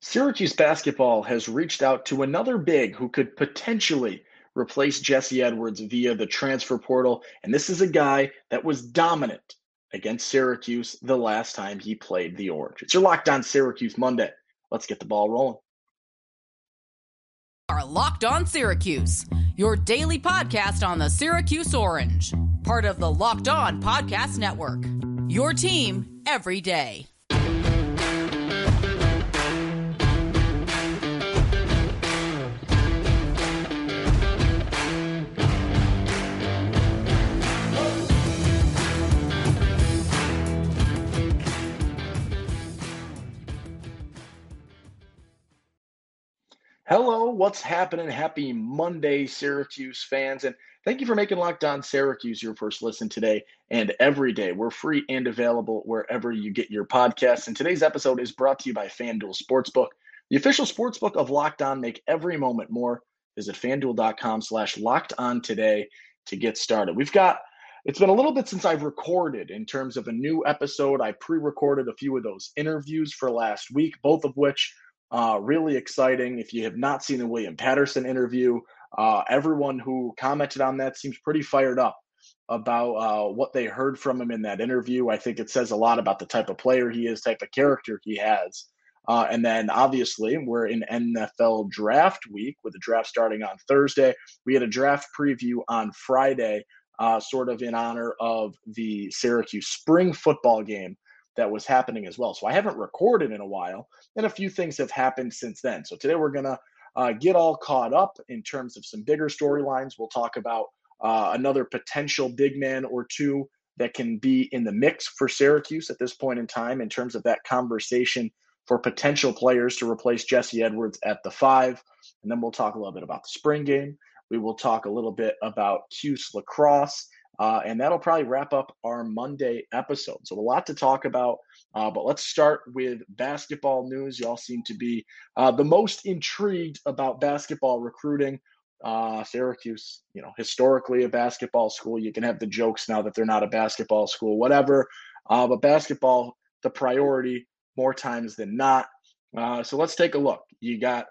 Syracuse basketball has reached out to another big who could potentially replace Jesse Edwards via the transfer portal. And this is a guy that was dominant against Syracuse the last time he played the Orange. It's your Locked On Syracuse Monday. Let's get the ball rolling. Are Locked On Syracuse, your daily podcast on the Syracuse Orange, part of the Locked On Podcast Network. Your team every day. Hello, what's happening? Happy Monday, Syracuse fans. And thank you for making Locked On Syracuse your first listen today and every day. We're free and available wherever you get your podcasts. And today's episode is brought to you by FanDuel Sportsbook, the official sportsbook of Locked On. Make every moment more. Visit fanduel.com slash locked on today to get started. We've got it's been a little bit since I've recorded in terms of a new episode. I pre recorded a few of those interviews for last week, both of which uh, really exciting. If you have not seen the William Patterson interview, uh, everyone who commented on that seems pretty fired up about uh, what they heard from him in that interview. I think it says a lot about the type of player he is, type of character he has. Uh, and then obviously, we're in NFL draft week with the draft starting on Thursday. We had a draft preview on Friday, uh, sort of in honor of the Syracuse spring football game that was happening as well. So I haven't recorded in a while, and a few things have happened since then. So today we're going to uh, get all caught up in terms of some bigger storylines. We'll talk about uh, another potential big man or two that can be in the mix for Syracuse at this point in time in terms of that conversation for potential players to replace Jesse Edwards at the five. And then we'll talk a little bit about the spring game. We will talk a little bit about Cuse lacrosse uh, and that'll probably wrap up our Monday episode. So, a lot to talk about. Uh, but let's start with basketball news. Y'all seem to be uh, the most intrigued about basketball recruiting. Uh, Syracuse, you know, historically a basketball school. You can have the jokes now that they're not a basketball school, whatever. Uh, but basketball, the priority more times than not. Uh, so let's take a look. You got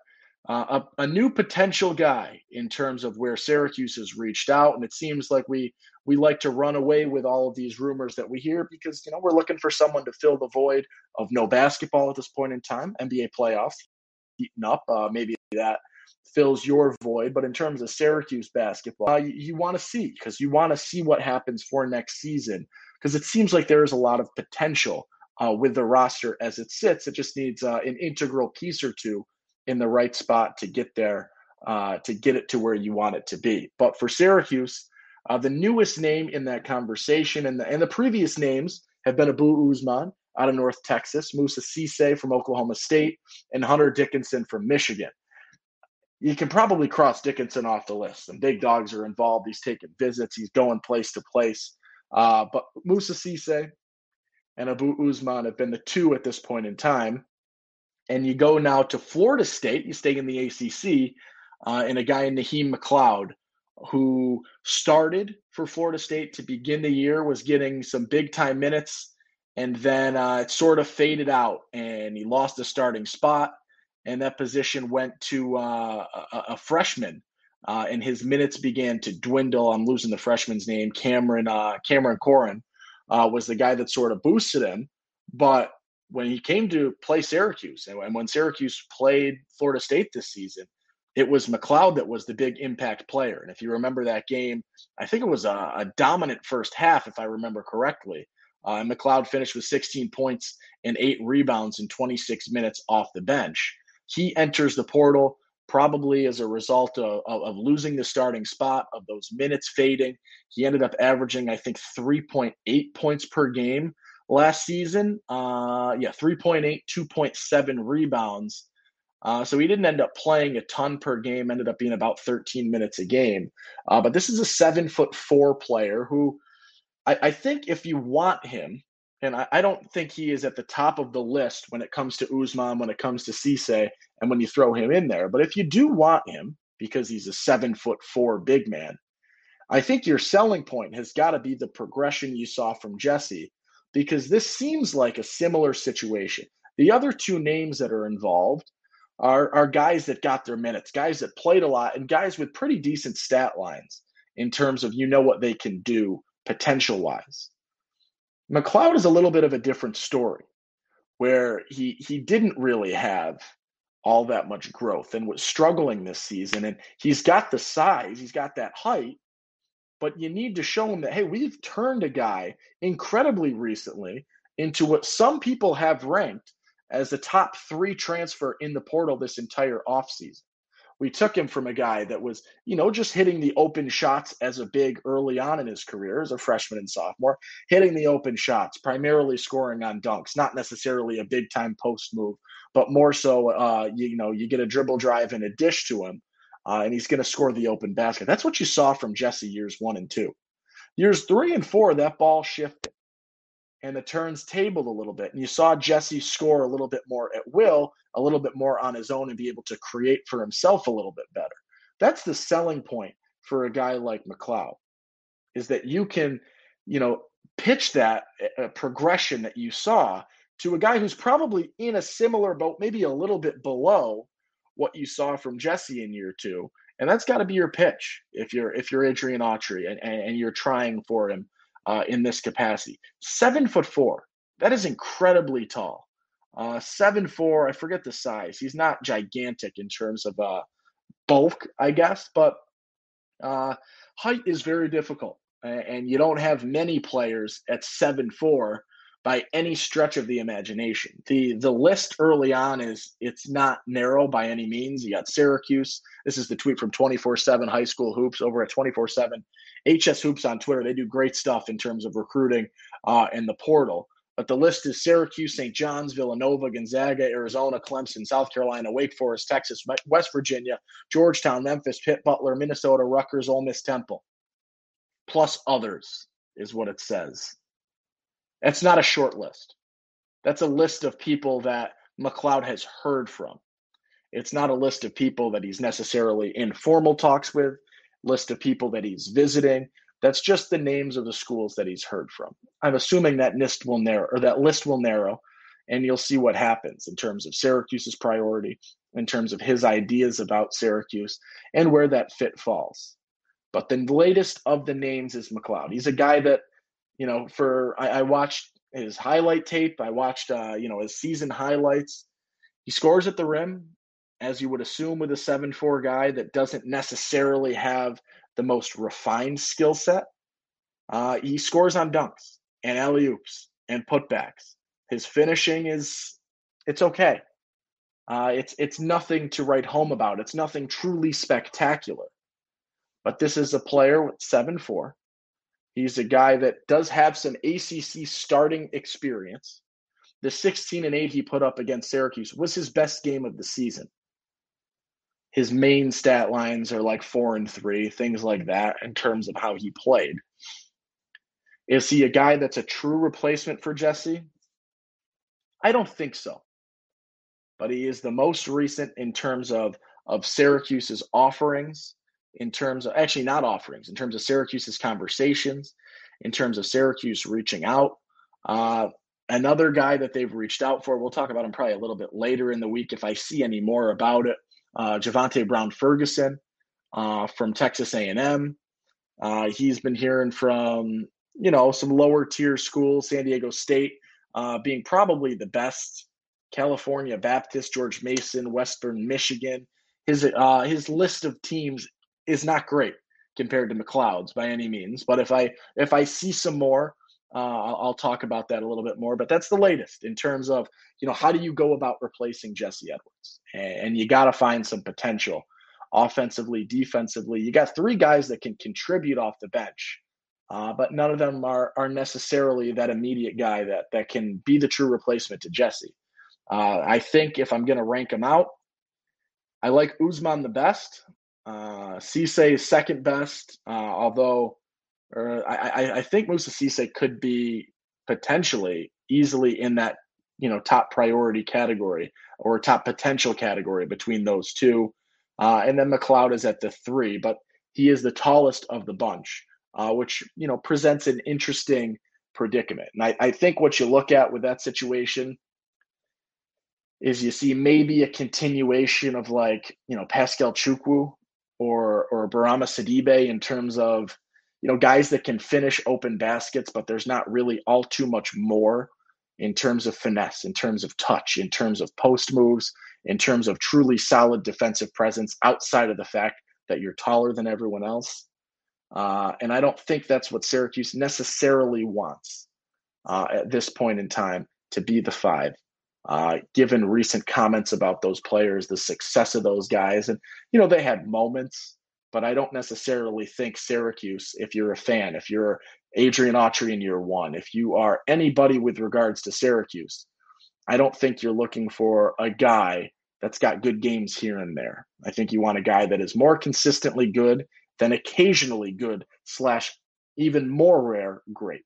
uh, a, a, new potential guy in terms of where Syracuse has reached out, and it seems like we we like to run away with all of these rumors that we hear because you know we're looking for someone to fill the void of no basketball at this point in time. NBA playoffs heating up, uh, maybe that fills your void. But in terms of Syracuse basketball, uh, you, you want to see because you want to see what happens for next season because it seems like there is a lot of potential uh, with the roster as it sits. It just needs uh, an integral piece or two in the right spot to get there, uh, to get it to where you want it to be. But for Syracuse, uh, the newest name in that conversation and the, and the previous names have been Abou Ousmane out of North Texas, Moussa Cisse from Oklahoma State, and Hunter Dickinson from Michigan. You can probably cross Dickinson off the list. Some big dogs are involved. He's taking visits. He's going place to place. Uh, but Moussa Cisse and Abu Ousmane have been the two at this point in time and you go now to Florida State, you stay in the ACC, uh, and a guy in Naheem McLeod who started for Florida State to begin the year was getting some big time minutes, and then uh, it sort of faded out, and he lost a starting spot, and that position went to uh, a, a, freshman. Uh, and his minutes began to dwindle. I'm losing the freshman's name. Cameron uh, Cameron Corhen uh, was the guy that sort of boosted him, but when he came to play Syracuse and when Syracuse played Florida State this season, it was McLeod that was the big impact player. And if you remember that game, I think it was a, a dominant first half, if I remember correctly. Uh, McLeod finished with 16 points and eight rebounds in 26 minutes off the bench. He enters the portal probably as a result of, of, of losing the starting spot, of those minutes fading. He ended up averaging, I think, 3.8 points per game last season. Uh, yeah, 3.8, 2.7 rebounds. Uh, so he didn't end up playing a ton per game, ended up being about 13 minutes a game. Uh, but this is a seven foot four player who I, I think if you want him, and I, I, don't think he is at the top of the list when it comes to Ousmane, when it comes to Cisse, and when you throw him in there. But if you do want him, because he's a seven foot four big man, I think your selling point has got to be the progression you saw from Jesse because this seems like a similar situation. The other two names that are involved are, are guys that got their minutes, guys that played a lot, and guys with pretty decent stat lines in terms of you know what they can do potential wise. McLeod is a little bit of a different story where he he didn't really have all that much growth and was struggling this season and he's got the size, he's got that height, but you need to show him that hey, we've turned a guy incredibly recently into what some people have ranked as the top three transfer in the portal this entire offseason. We took him from a guy that was, you know, just hitting the open shots as a big early on in his career as a freshman and sophomore, hitting the open shots, primarily scoring on dunks, not necessarily a big time post move, but more so, uh, you, know, you get a dribble drive and a dish to him, uh, and he's going to score the open basket. That's what you saw from Jesse years one and two. Years three and four, that ball shifted and the turns tabled a little bit. And you saw Jesse score a little bit more at will, a little bit more on his own, and be able to create for himself a little bit better. That's the selling point for a guy like McLeod, is that you can, you know, pitch that uh, progression that you saw to a guy who's probably in a similar boat, maybe a little bit below what you saw from Jesse in year two. And that's got to be your pitch if you're if you're Adrian Autry and, and, and you're trying for him uh, in this capacity. Seven foot four. That is incredibly tall. Uh, seven four. I forget the size. He's not gigantic in terms of uh, bulk, I guess, but uh, height is very difficult, and you don't have many players at seven four by any stretch of the imagination. The the list early on is it's not narrow by any means. You got Syracuse. This is the tweet from 24/7 High School Hoops over at 24/7 HS Hoops on Twitter. They do great stuff in terms of recruiting uh, in the portal. But the list is Syracuse, St. John's, Villanova, Gonzaga, Arizona, Clemson, South Carolina, Wake Forest, Texas, West Virginia, Georgetown, Memphis, Pitt, Butler, Minnesota, Rutgers, Ole Miss, Temple, plus others is what it says. That's not a short list. That's a list of people that McLeod has heard from. It's not a list of people that he's necessarily in formal talks with, list of people that he's visiting. That's just the names of the schools that he's heard from. I'm assuming that list will narrow or that list will narrow and you'll see what happens in terms of Syracuse's priority, in terms of his ideas about Syracuse, and where that fit falls. But the latest of the names is McLeod. He's a guy that you know, for I, I watched his highlight tape. I watched, uh, you know, his season highlights. He scores at the rim, as you would assume with a seven-four guy that doesn't necessarily have the most refined skill set. Uh, he scores on dunks and alley oops and putbacks. His finishing is it's okay. Uh, it's it's nothing to write home about. It's nothing truly spectacular. But this is a player with seven four He's a guy that does have some ACC starting experience. The 16 and 8 he put up against Syracuse was his best game of the season. His main stat lines are like 4 and 3, things like that in terms of how he played. Is he a guy that's a true replacement for Jesse? I don't think so. But he is the most recent in terms of of Syracuse's offerings in terms of actually not offerings, in terms of Syracuse's conversations, in terms of Syracuse reaching out. Uh, another guy that they've reached out for, we'll talk about him probably a little bit later in the week if I see any more about it. Uh, Javonte Brown Ferguson uh, from Texas A&M. Uh, he's been hearing from you know some lower tier schools, San Diego State uh, being probably the best. California Baptist, George Mason, Western Michigan. His uh, his list of teams is not great compared to McLeod's by any means. But if I if I see some more, uh, I'll, I'll, talk about that a little bit more. But that's the latest in terms of you know how do you go about replacing Jesse Edwards, and, and you got to find some potential offensively, defensively. You got three guys that can contribute off the bench. Uh, but none of them are are necessarily that immediate guy that that can be the true replacement to Jesse. Uh, I think if I'm going to rank them out, I like Ousmane the best. Uh, Cisse is second best, uh, although uh, I, I, think Moussa Cisse could be potentially easily in that you know top priority category or top potential category between those two. Uh, and then McLeod is at the three, but he is the tallest of the bunch, uh, which you know presents an interesting predicament. And I, I think what you look at with that situation is you see maybe a continuation of like, you know, Pascal Chukwu or or Bourama Sidibe in terms of, you know, guys that can finish open baskets, but there's not really all too much more in terms of finesse, in terms of touch, in terms of post moves, in terms of truly solid defensive presence outside of the fact that you're taller than everyone else. Uh, and I don't think that's what Syracuse necessarily wants uh, at this point in time to be the five. Uh, given recent comments about those players, the success of those guys, and you know they had moments, but I don't necessarily think Syracuse. If you're a fan, if you're Adrian Autry in year one, if you are anybody with regards to Syracuse, I don't think you're looking for a guy that's got good games here and there. I think you want a guy that is more consistently good than occasionally good slash even more rare great.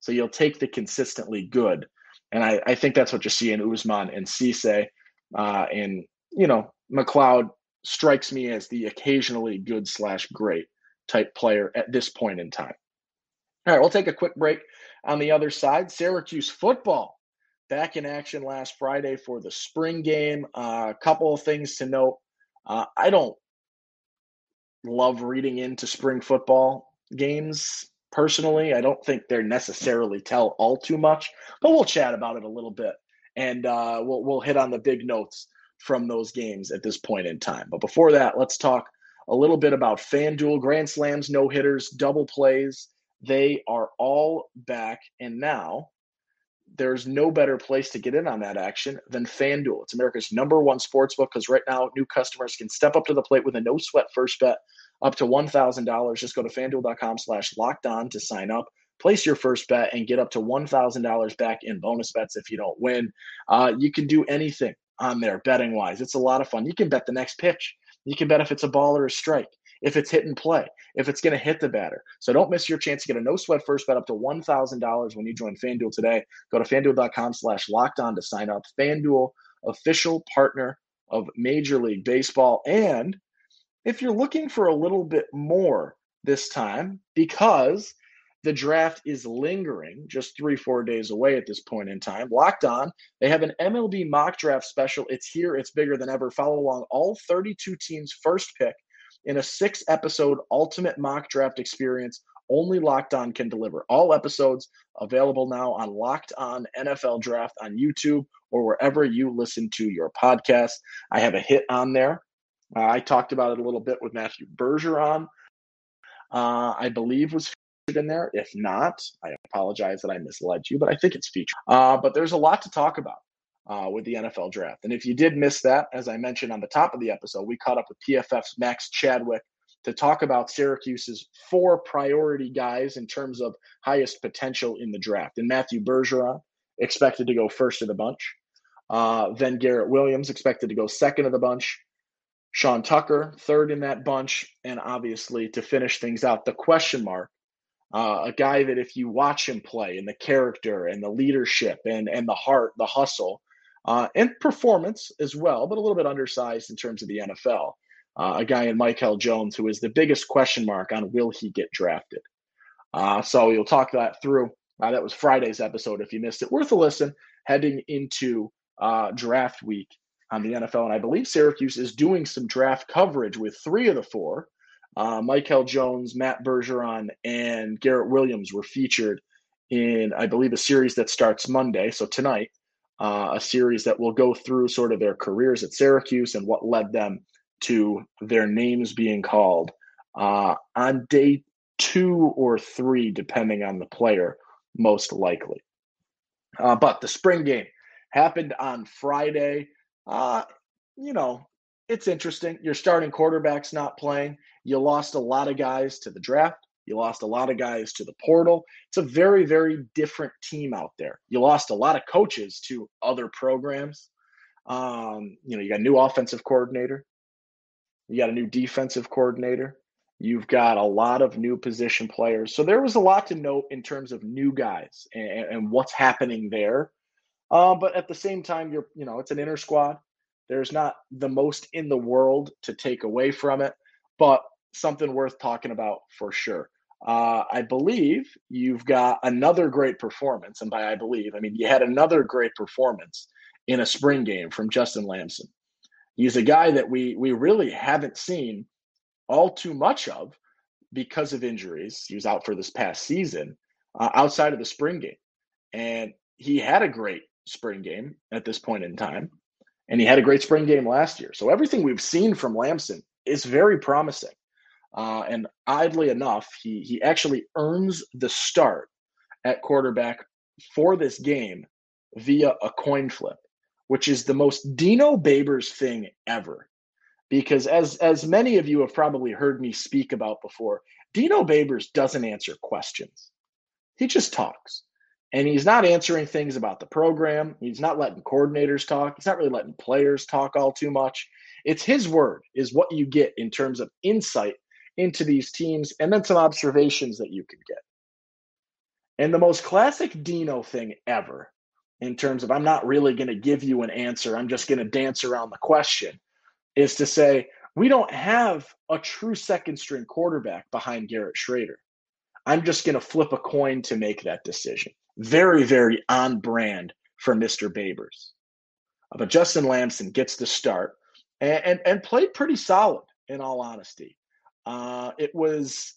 So you'll take the consistently good. And I, I think that's what you see in Ousmane and Cisse. Uh, and, you know, McLeod strikes me as the occasionally good slash great type player at this point in time. All right, we'll take a quick break on the other side. Syracuse football back in action last Friday for the spring game. A uh, couple of things to note. Uh, I don't love reading into spring football games personally. I don't think they're necessarily tell all too much, but we'll chat about it a little bit and uh, we'll we'll hit on the big notes from those games at this point in time. But before that, let's talk a little bit about FanDuel Grand Slams, no hitters, double plays. They are all back, and now there's no better place to get in on that action than FanDuel. It's America's number one sports book because right now new customers can step up to the plate with a no sweat first bet up to $1,000. Just go to fanduel.com slash locked on to sign up. Place your first bet and get up to $1,000 back in bonus bets if you don't win. Uh, you can do anything on there betting wise. It's a lot of fun. You can bet the next pitch. You can bet if it's a ball or a strike if it's hit and play, if it's going to hit the batter. So don't miss your chance to get a no sweat first bet up to $1,000 when you join FanDuel today. Go to fanduel.com slash locked on to sign up. FanDuel, official partner of Major League Baseball. And if you're looking for a little bit more this time, because the draft is lingering just three, four days away at this point in time. Locked on. They have an MLB mock draft special. It's here. It's bigger than ever. Follow along all 32 teams' first pick in a six episode ultimate mock draft experience only Locked On can deliver. All episodes available now on Locked On NFL Draft on YouTube or wherever you listen to your podcast. I have a hit on there. Uh, I talked about it a little bit with Matthew Bergeron. Uh, I believe was in there. If not, I apologize that I misled you, but I think it's featured. Uh, but there's a lot to talk about uh, with the NFL draft. And if you did miss that, as I mentioned on the top of the episode, we caught up with PFF's Max Chadwick to talk about Syracuse's four priority guys in terms of highest potential in the draft. And Matthew Bergeron expected to go first of the bunch. Uh, then Garrett Williams expected to go second of the bunch. Sean Tucker, third in that bunch. And obviously, to finish things out, the question mark uh, a guy that if you watch him play and the character and the leadership and, and the heart, the hustle, uh, and performance as well, but a little bit undersized in terms of the NFL. Uh, a guy in Michael Jones, who is the biggest question mark on will he get drafted. Uh, so we'll talk that through. Uh, that was Friday's episode. If you missed it, worth a listen. Heading into uh, draft week on the NFL, and I believe Syracuse is doing some draft coverage with three of the four. Uh, Michael Jones, Matt Bergeron, and Garrett Williams were featured in, I believe, a series that starts Monday, so tonight, uh, a series that will go through sort of their careers at Syracuse and what led them to their names being called uh, on day two or three, depending on the player, most likely. Uh, but the spring game happened on Friday. Uh, you know, it's interesting. Your starting quarterback's not playing. You lost a lot of guys to the draft. You lost a lot of guys to the portal. It's a very, very different team out there. You lost a lot of coaches to other programs. Um, you know, you got a new offensive coordinator. You got a new defensive coordinator. You've got a lot of new position players. So there was a lot to note in terms of new guys and, and what's happening there. Uh, but at the same time, you're, you know, it's an inner squad. There's not the most in the world to take away from it, but something worth talking about for sure. Uh, I believe you've got another great performance. And by I believe, I mean you had another great performance in a spring game from Justin Lamson. He's a guy that we we really haven't seen all too much of because of injuries. He was out for this past season uh, outside of the spring game. And he had a great spring game at this point in time. And he had a great spring game last year. So everything we've seen from Lamson is very promising. Uh, and oddly enough, he he actually earns the start at quarterback for this game via a coin flip, which is the most Dino Babers thing ever. Because as as many of you have probably heard me speak about before, Dino Babers doesn't answer questions. He just talks. And he's not answering things about the program. He's not letting coordinators talk. He's not really letting players talk all too much. It's his word is what you get in terms of insight into these teams and then some observations that you can get. And the most classic Dino thing ever, in terms of I'm not really going to give you an answer, I'm just going to dance around the question, is to say, we don't have a true second string quarterback behind Garrett Shrader. I'm just going to flip a coin to make that decision. Very, very on brand for Mr. Babers. But Justin Lamson gets the start and, and, and played pretty solid, in all honesty. Uh, it was,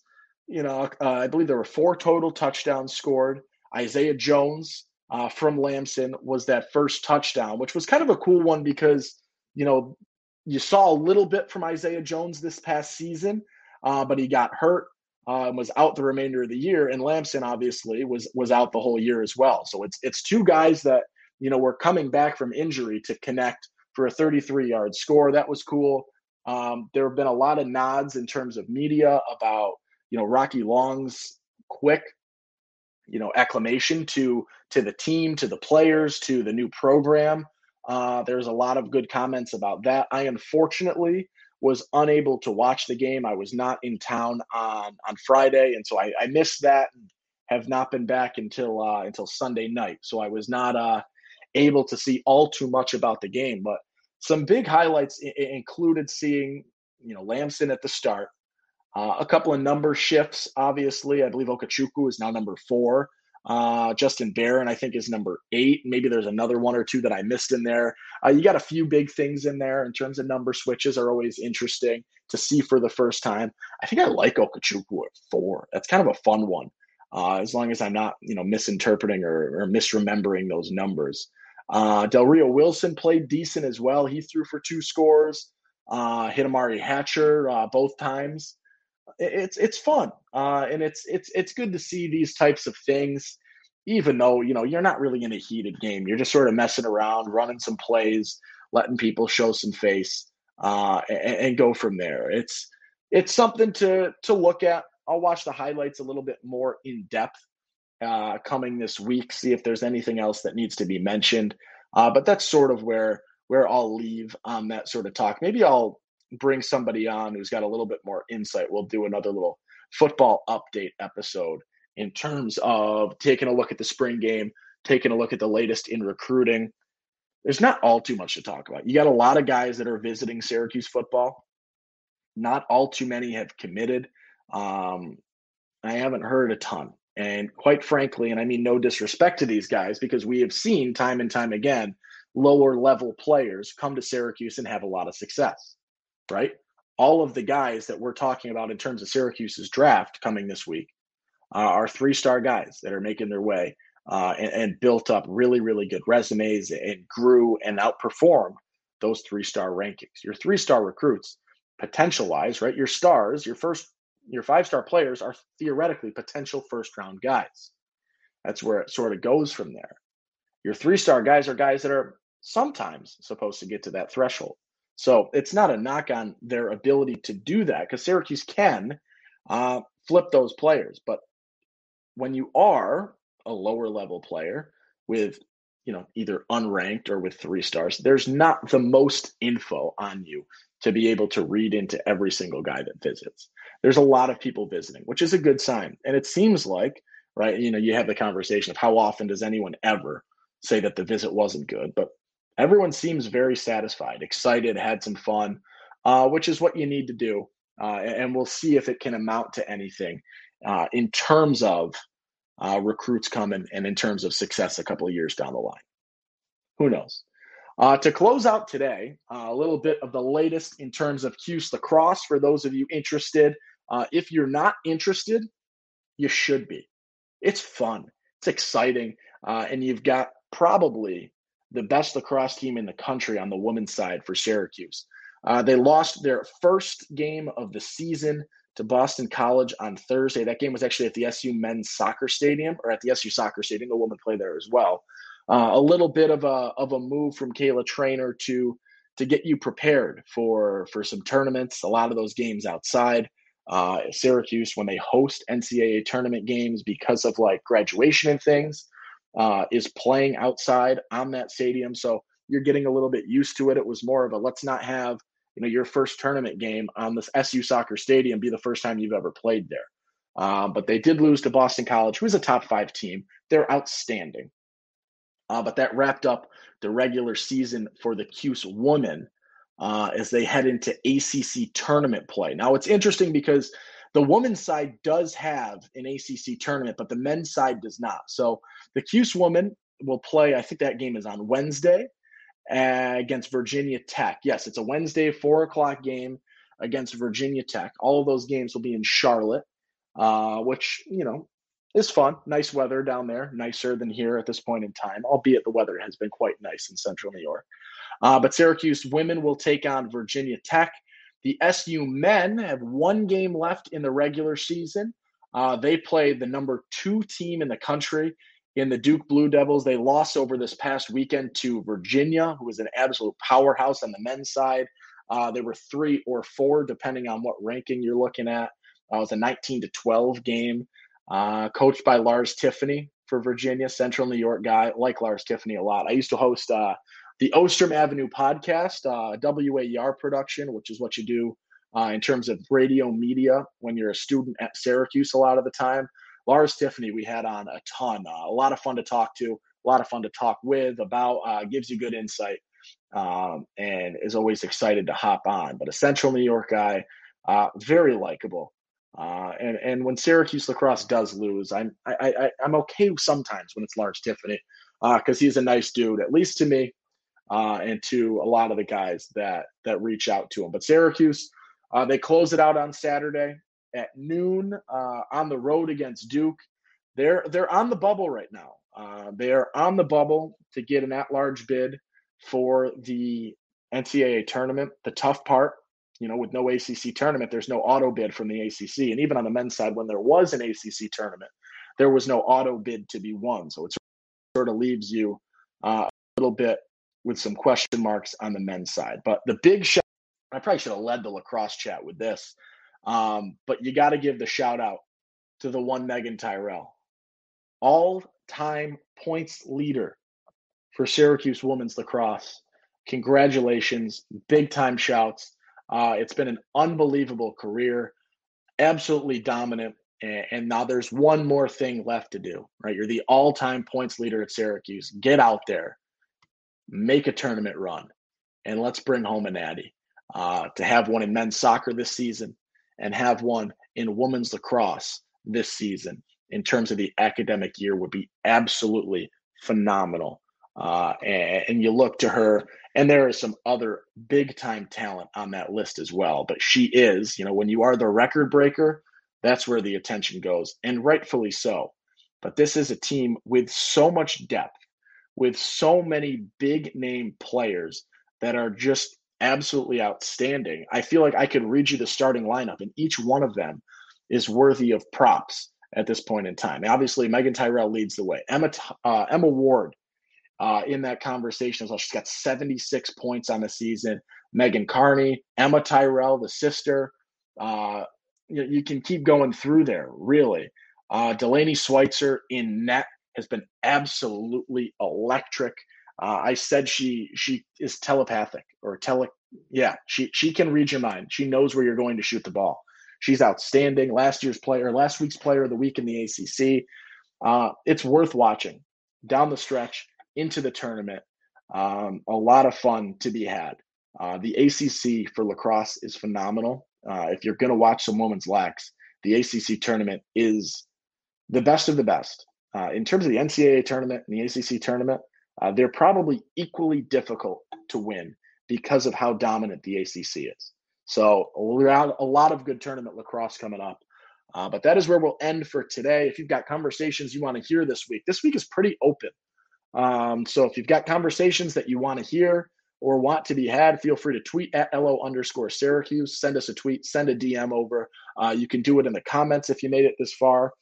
you know, uh, I believe there were four total touchdowns scored. Isaiah Jones uh, from Lamson was that first touchdown, which was kind of a cool one because, you know, you saw a little bit from Isaiah Jones this past season, uh, but he got hurt uh, and was out the remainder of the year. And Lamson obviously was was out the whole year as well. So it's it's two guys that you know were coming back from injury to connect for a 33 yard score. That was cool. Um, there have been a lot of nods in terms of media about you know Rocky Long's quick you know acclamation to to the team, to the players, to the new program. Uh, there's a lot of good comments about that. I unfortunately was unable to watch the game. I was not in town on on Friday, and so I, I missed that. And have not been back until uh, until Sunday night, so I was not uh, able to see all too much about the game. But some big highlights I- included seeing you know Lamson at the start, uh, a couple of number shifts. Obviously, I believe Okechukwu is now number four. Uh, Justin Barron, I think, is number eight. Maybe there's another one or two that I missed in there. Uh, you got a few big things in there in terms of number switches are always interesting to see for the first time. I think I like Okechukwu at four. That's kind of a fun one, uh, as long as I'm not, you know, misinterpreting or, or misremembering those numbers. Uh, Del Rio Wilson played decent as well. He threw for two scores. Uh, hit Umari Hatcher uh, both times. It's it's fun. Uh, and it's it's it's good to see these types of things even though you know you're not really in a heated game. You're just sort of messing around running some plays letting people show some face uh, and, and, go from there. It's it's something to to look at. I'll watch the highlights a little bit more in depth uh, coming this week see if there's anything else that needs to be mentioned uh, but that's sort of where where i'll leave on that sort of talk maybe i'll bring somebody on who's got a little bit more insight. We'll do another little football update episode in terms of taking a look at the spring game, taking a look at the latest in recruiting. There's not all too much to talk about. You got a lot of guys that are visiting Syracuse football. Not all too many have committed. Um, I haven't heard a ton. And quite frankly, and I mean no disrespect to these guys, because we have seen time and time again lower level players come to Syracuse and have a lot of success right? All of the guys that we're talking about in terms of Syracuse's draft coming this week uh, are three star guys that are making their way uh, and, and, built up really, really good resumes and grew and outperformed those three star rankings. Your three star recruits, potential wise, right? Your stars, your first, your five star players are theoretically potential first round guys. That's where it sort of goes from there. Your three star guys are guys that are sometimes supposed to get to that threshold. So it's not a knock on their ability to do that because Syracuse can uh, flip those players. But when you are a lower level player with, you know, either unranked or with three stars, there's not the most info on you to be able to read into every single guy that visits. There's a lot of people visiting, which is a good sign. And it seems like, right, you know, you have the conversation of how often does anyone ever say that the visit wasn't good, but everyone seems very satisfied, excited, had some fun, uh, which is what you need to do. Uh, and we'll see if it can amount to anything uh, in terms of uh, recruits coming and in terms of success a couple of years down the line. Who knows? Uh, to close out today, uh, a little bit of the latest in terms of Cuse lacrosse for those of you interested. Uh, if you're not interested, you should be. It's fun, it's exciting, uh, and you've got probably the best lacrosse team in the country on the women's side for Syracuse. Uh, they lost their first game of the season to Boston College on Thursday. That game was actually at the SU men's soccer stadium, or at the SU soccer stadium. The women play there as well. Uh, a little bit of a of a move from Kayla Treanor to to get you prepared for for some tournaments. A lot of those games outside. Uh, Syracuse, when they host NCAA tournament games because of like graduation and things, uh, is playing outside on that stadium. So you're getting a little bit used to it. It was more of a let's not have you know your first tournament game on this SU soccer stadium be the first time you've ever played there. Um, but they did lose to Boston College, who is a top five team. They're outstanding. Uh, but that wrapped up the regular season for the Cuse women uh, as they head into ACC tournament play. Now it's interesting because the women's side does have an ACC tournament, but the men's side does not. So the Cuse women will play. I think that game is on Wednesday against Virginia Tech. Yes, it's a Wednesday four o'clock game against Virginia Tech. All of those games will be in Charlotte, uh, which you know is fun. Nice weather down there, nicer than here at this point in time. Albeit the weather has been quite nice in Central New York. Uh, but Syracuse women will take on Virginia Tech. The SU men have one game left in the regular season. Uh, they play the number two team in the country in the Duke Blue Devils. They lost over this past weekend to Virginia, who is an absolute powerhouse on the men's side. Uh, they were three or four, depending on what ranking you're looking at. Uh, it was a 19 to 12 game, uh, coached by Lars Tiffany for Virginia, Central New York guy. like Lars Tiffany a lot. I used to host uh, the Ostrom Avenue podcast, uh, WAER production, which is what you do uh, in terms of radio media when you're a student at Syracuse a lot of the time. Lars Tiffany, we had on a ton. Uh, a lot of fun to talk to, a lot of fun to talk with about, uh, gives you good insight, um, and is always excited to hop on. But a Central New York guy, uh, very likable. Uh, and and when Syracuse lacrosse does lose, I'm I, I I'm okay sometimes when it's Lars Tiffany because uh, he's a nice dude, at least to me, uh, and to a lot of the guys that that reach out to him. But Syracuse, they close it out on Saturday at noon uh, on the road against Duke. They're they're on the bubble right now. Uh, they are on the bubble to get an at-large bid for the NCAA tournament. The tough part, you know, with no ACC tournament, there's no auto bid from the ACC, and even on the men's side, when there was an ACC tournament, there was no auto bid to be won. So it sort of leaves you uh, a little bit with some question marks on the men's side. But the big shout, I probably should have led the lacrosse chat with this. Um, but you got to give the shout out to the one Meaghan Tyrrell, all time points leader for Syracuse women's lacrosse. Congratulations, big time shouts. Uh, it's been an unbelievable career, absolutely dominant. And, and now there's one more thing left to do, right? You're the all time points leader at Syracuse. Get out there, make a tournament run, and let's bring home a natty. Uh, to have one in men's soccer this season, and have one in women's lacrosse this season in terms of the academic year would be absolutely phenomenal. Uh, and, and, you look to her, and there is some other big time talent on that list as well. But she is, you know, when you are the record breaker, that's where the attention goes, and rightfully so. But this is a team with so much depth, with so many big name players that are just absolutely outstanding. I feel like I could read you the starting lineup, and each one of them is worthy of props at this point in time. Obviously, Meaghan Tyrrell leads the way. Emma uh, Emma Ward uh, in that conversation as well. She's got 76 points on the season. Megan Carney, Emma Tyrrell, the sister. Uh, you, you, can keep going through there, really. Uh, Delaney Sweitzer in net has been absolutely electric. Uh, I said she she is telepathic or tele. Yeah, she she can read your mind. She knows where you're going to shoot the ball. She's outstanding. Last year's player, last week's player of the week in the ACC. Uh, it's worth watching down the stretch into the tournament. Um, a lot of fun to be had. Uh, the ACC for lacrosse is phenomenal. Uh, if you're going to watch some women's lax, the ACC tournament is the best of the best. Uh, in terms of the NCAA tournament and the ACC tournament, uh, they're probably equally difficult to win because of how dominant the ACC is. So a lot of good tournament lacrosse coming up. Uh, but that is where we'll end for today. If you've got conversations you want to hear this week, this week is pretty open. Um, so if you've got conversations that you want to hear or want to be had, feel free to tweet at LO underscore Syracuse. Send us a tweet, send a DM over. Uh, you can do it in the comments if you made it this far.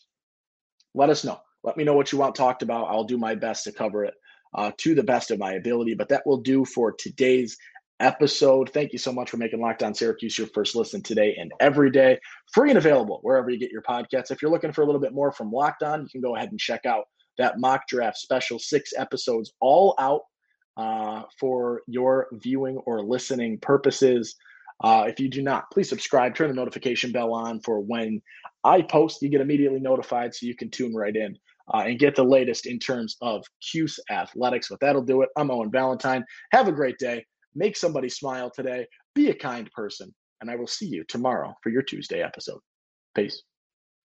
Let us know. Let me know what you want talked about. I'll do my best to cover it uh, to the best of my ability. But that will do for today's episode. Thank you so much for making Locked On Syracuse your first listen today and every day. Free and available wherever you get your podcasts. If you're looking for a little bit more from Locked On, you can go ahead and check out that mock draft special, six episodes all out uh, for your viewing or listening purposes. Uh, if you do not, please subscribe, turn the notification bell on for when I post, you get immediately notified so you can tune right in uh, and get the latest in terms of Cuse athletics. But that'll do it. I'm Owen Valentine. Have a great day. Make somebody smile today. Be a kind person. And I will see you tomorrow for your Tuesday episode. Peace.